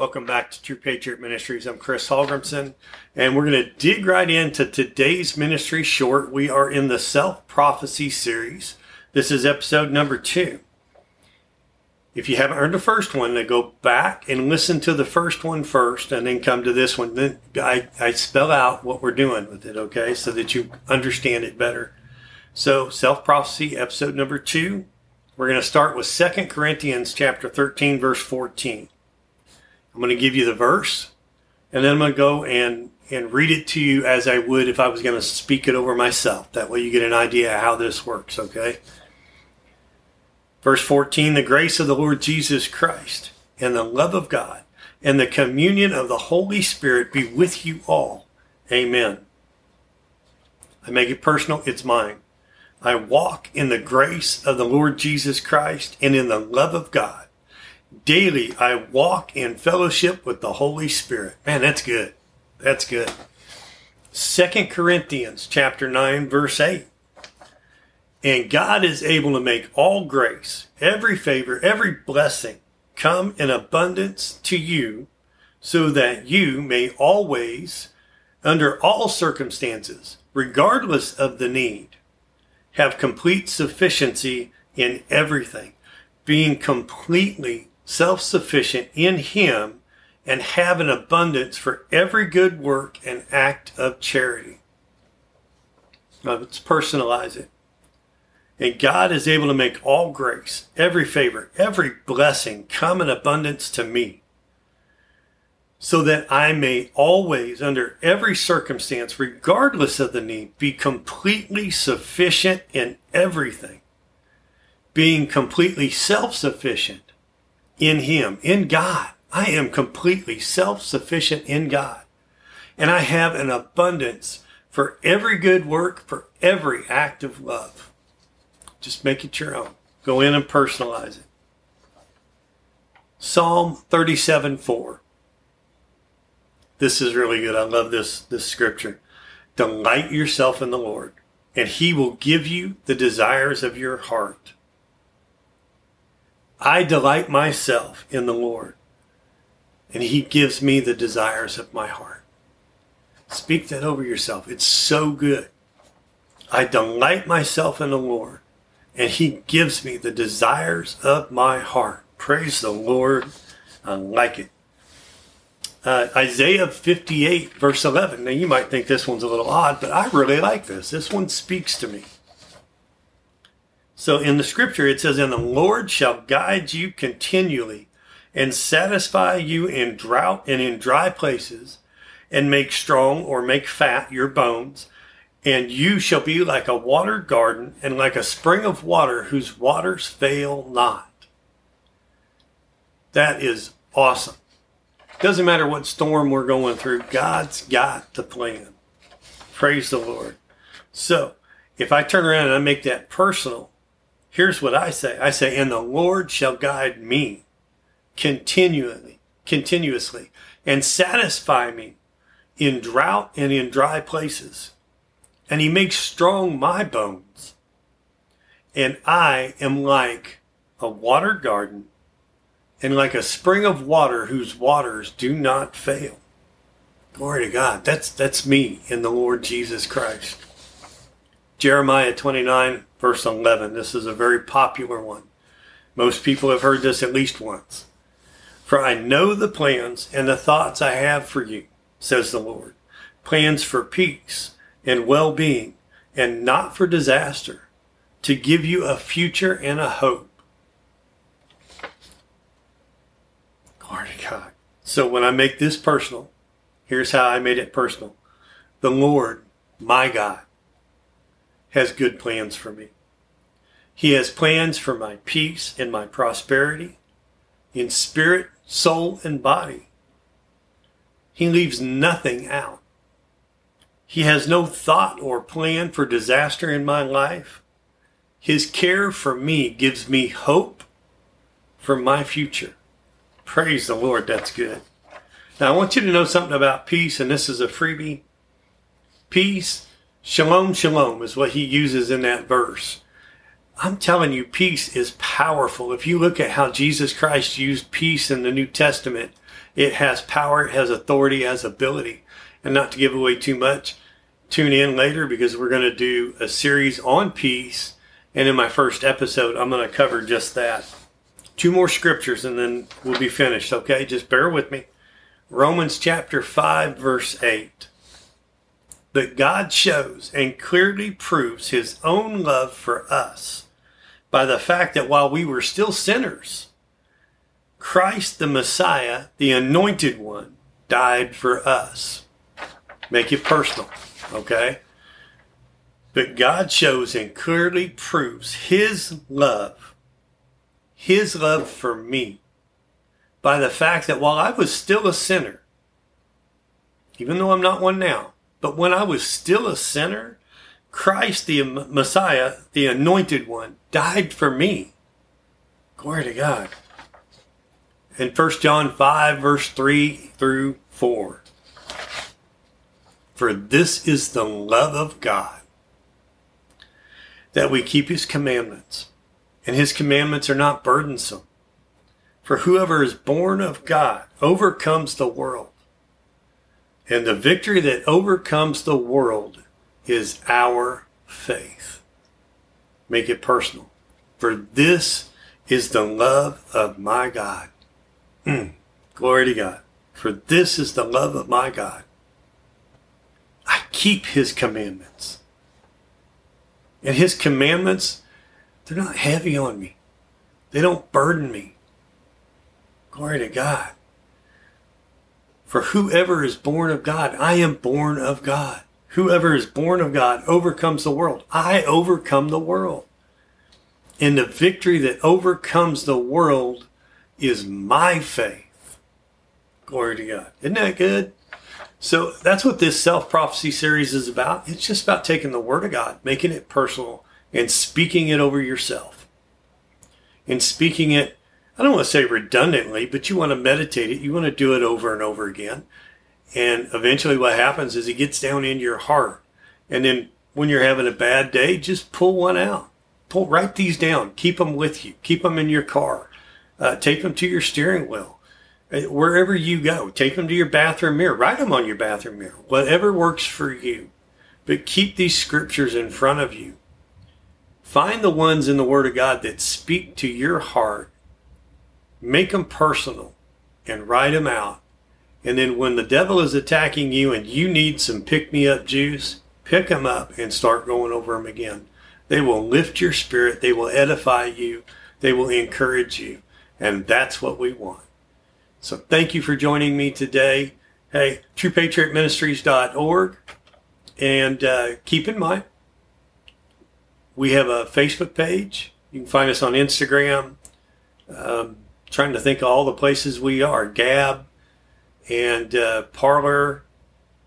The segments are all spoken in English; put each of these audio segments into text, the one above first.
Welcome back to True Patriot Ministries. I'm Chris Holgrimson, and we're going to dig right into today's ministry short. We are in the self prophecy series. This is episode number two. If you haven't heard the first one, then go back and listen to the first one first and then come to this one. Then I, I spell out what we're doing with it, okay, so that you understand it better. So, self prophecy, episode number two. We're going to start with Second Corinthians chapter 13, verse 14. I'm going to give you the verse, and then I'm going to go and, and read it to you as I would if I was going to speak it over myself. That way you get an idea how this works, okay? Verse 14 The grace of the Lord Jesus Christ, and the love of God, and the communion of the Holy Spirit be with you all. Amen. I make it personal, it's mine. I walk in the grace of the Lord Jesus Christ and in the love of God daily I walk in fellowship with the Holy Spirit. Man, that's good. That's good. Second Corinthians chapter 9 verse 8. And God is able to make all grace, every favor, every blessing come in abundance to you so that you may always, under all circumstances, regardless of the need, have complete sufficiency in everything, being completely self sufficient in Him, and have an abundance for every good work and act of charity. Now, let's personalize it. And God is able to make all grace, every favor, every blessing come in abundance to me, so that I may always, under every circumstance, regardless of the need, be completely sufficient in everything, being completely self sufficient in Him, in God. I am completely self sufficient in God. And I have an abundance for every good work, for every act of love. Just make it your own. Go in and personalize it. Psalm 37 4. This is really good. I love this, this scripture. Delight yourself in the Lord, and He will give you the desires of your heart. I delight myself in the Lord, and He gives me the desires of my heart. Speak that over yourself. It's so good. I delight myself in the Lord, and He gives me the desires of my heart. Praise the Lord. I like it. Uh, Isaiah 58, verse 11. Now, you might think this one's a little odd, but I really like this. This one speaks to me. So in the scripture, it says, And the Lord shall guide you continually and satisfy you in drought and in dry places and make strong or make fat your bones. And you shall be like a watered garden and like a spring of water whose waters fail not. That is awesome. Doesn't matter what storm we're going through, God's got the plan. Praise the Lord. So, if I turn around and I make that personal, Here's what I say I say, and the Lord shall guide me continually, continuously, and satisfy me in drought and in dry places. And he makes strong my bones. And I am like a watered garden and like a spring of water whose waters do not fail. Glory to God. That's, that's me in the Lord Jesus Christ. Jeremiah 29, verse 11. This is a very popular one. Most people have heard this at least once. For I know the plans and the thoughts I have for you, says the Lord. Plans for peace and well being, and not for disaster, to give you a future and a hope. Glory to God. So when I make this personal, here's how I made it personal. The Lord, my God, has good plans for me. He has plans for my peace and my prosperity in spirit, soul, and body. He leaves nothing out. He has no thought or plan for disaster in my life. His care for me gives me hope for my future. Praise the Lord, that's good. Now, I want you to know something about peace, and this is a freebie. Peace Shalom, shalom is what he uses in that verse. I'm telling you, peace is powerful. If you look at how Jesus Christ used peace in the New Testament, it has power, it has authority, it has ability. And not to give away too much, tune in later because we're going to do a series on peace. And in my first episode, I'm going to cover just that. Two more scriptures and then we'll be finished, okay? Just bear with me. Romans chapter 5, verse 8. But God shows and clearly proves his own love for us by the fact that while we were still sinners, Christ the Messiah, the anointed one, died for us. Make it personal, okay? But God shows and clearly proves his love, his love for me, by the fact that while I was still a sinner, even though I'm not one now, but when I was still a sinner, Christ, the Messiah, the anointed one, died for me. Glory to God. In 1 John 5, verse 3 through 4. For this is the love of God, that we keep his commandments, and his commandments are not burdensome. For whoever is born of God overcomes the world. And the victory that overcomes the world is our faith. Make it personal. For this is the love of my God. Mm. Glory to God. For this is the love of my God. I keep his commandments. And his commandments, they're not heavy on me. They don't burden me. Glory to God. For whoever is born of God, I am born of God. Whoever is born of God overcomes the world. I overcome the world. And the victory that overcomes the world is my faith. Glory to God. Isn't that good? So that's what this self prophecy series is about. It's just about taking the Word of God, making it personal, and speaking it over yourself. And speaking it, I don't want to say redundantly, but you want to meditate it. You want to do it over and over again. And eventually, what happens is it gets down in your heart. And then when you're having a bad day, just pull one out. Pull, write these down. Keep them with you. Keep them in your car. Uh, take them to your steering wheel. Uh, wherever you go, take them to your bathroom mirror. Write them on your bathroom mirror. Whatever works for you. But keep these scriptures in front of you. Find the ones in the Word of God that speak to your heart. Make them personal and write them out and then when the devil is attacking you and you need some pick me up juice, pick them up and start going over them again. They will lift your spirit. They will edify you. They will encourage you. And that's what we want. So thank you for joining me today. Hey, truepatriotministries.org. And uh, keep in mind, we have a Facebook page. You can find us on Instagram. Um, trying to think of all the places we are. Gab, and uh, Parler.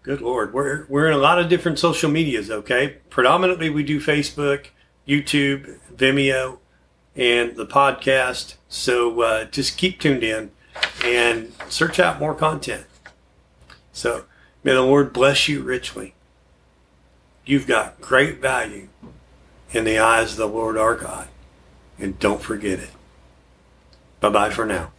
Good Lord, we're we're in a lot of different social medias. Okay, predominantly we do Facebook, YouTube, Vimeo, and the podcast. So uh, just keep tuned in and search out more content. So may the Lord bless you richly. You've got great value in the eyes of the Lord our God, and don't forget it. Bye bye for now.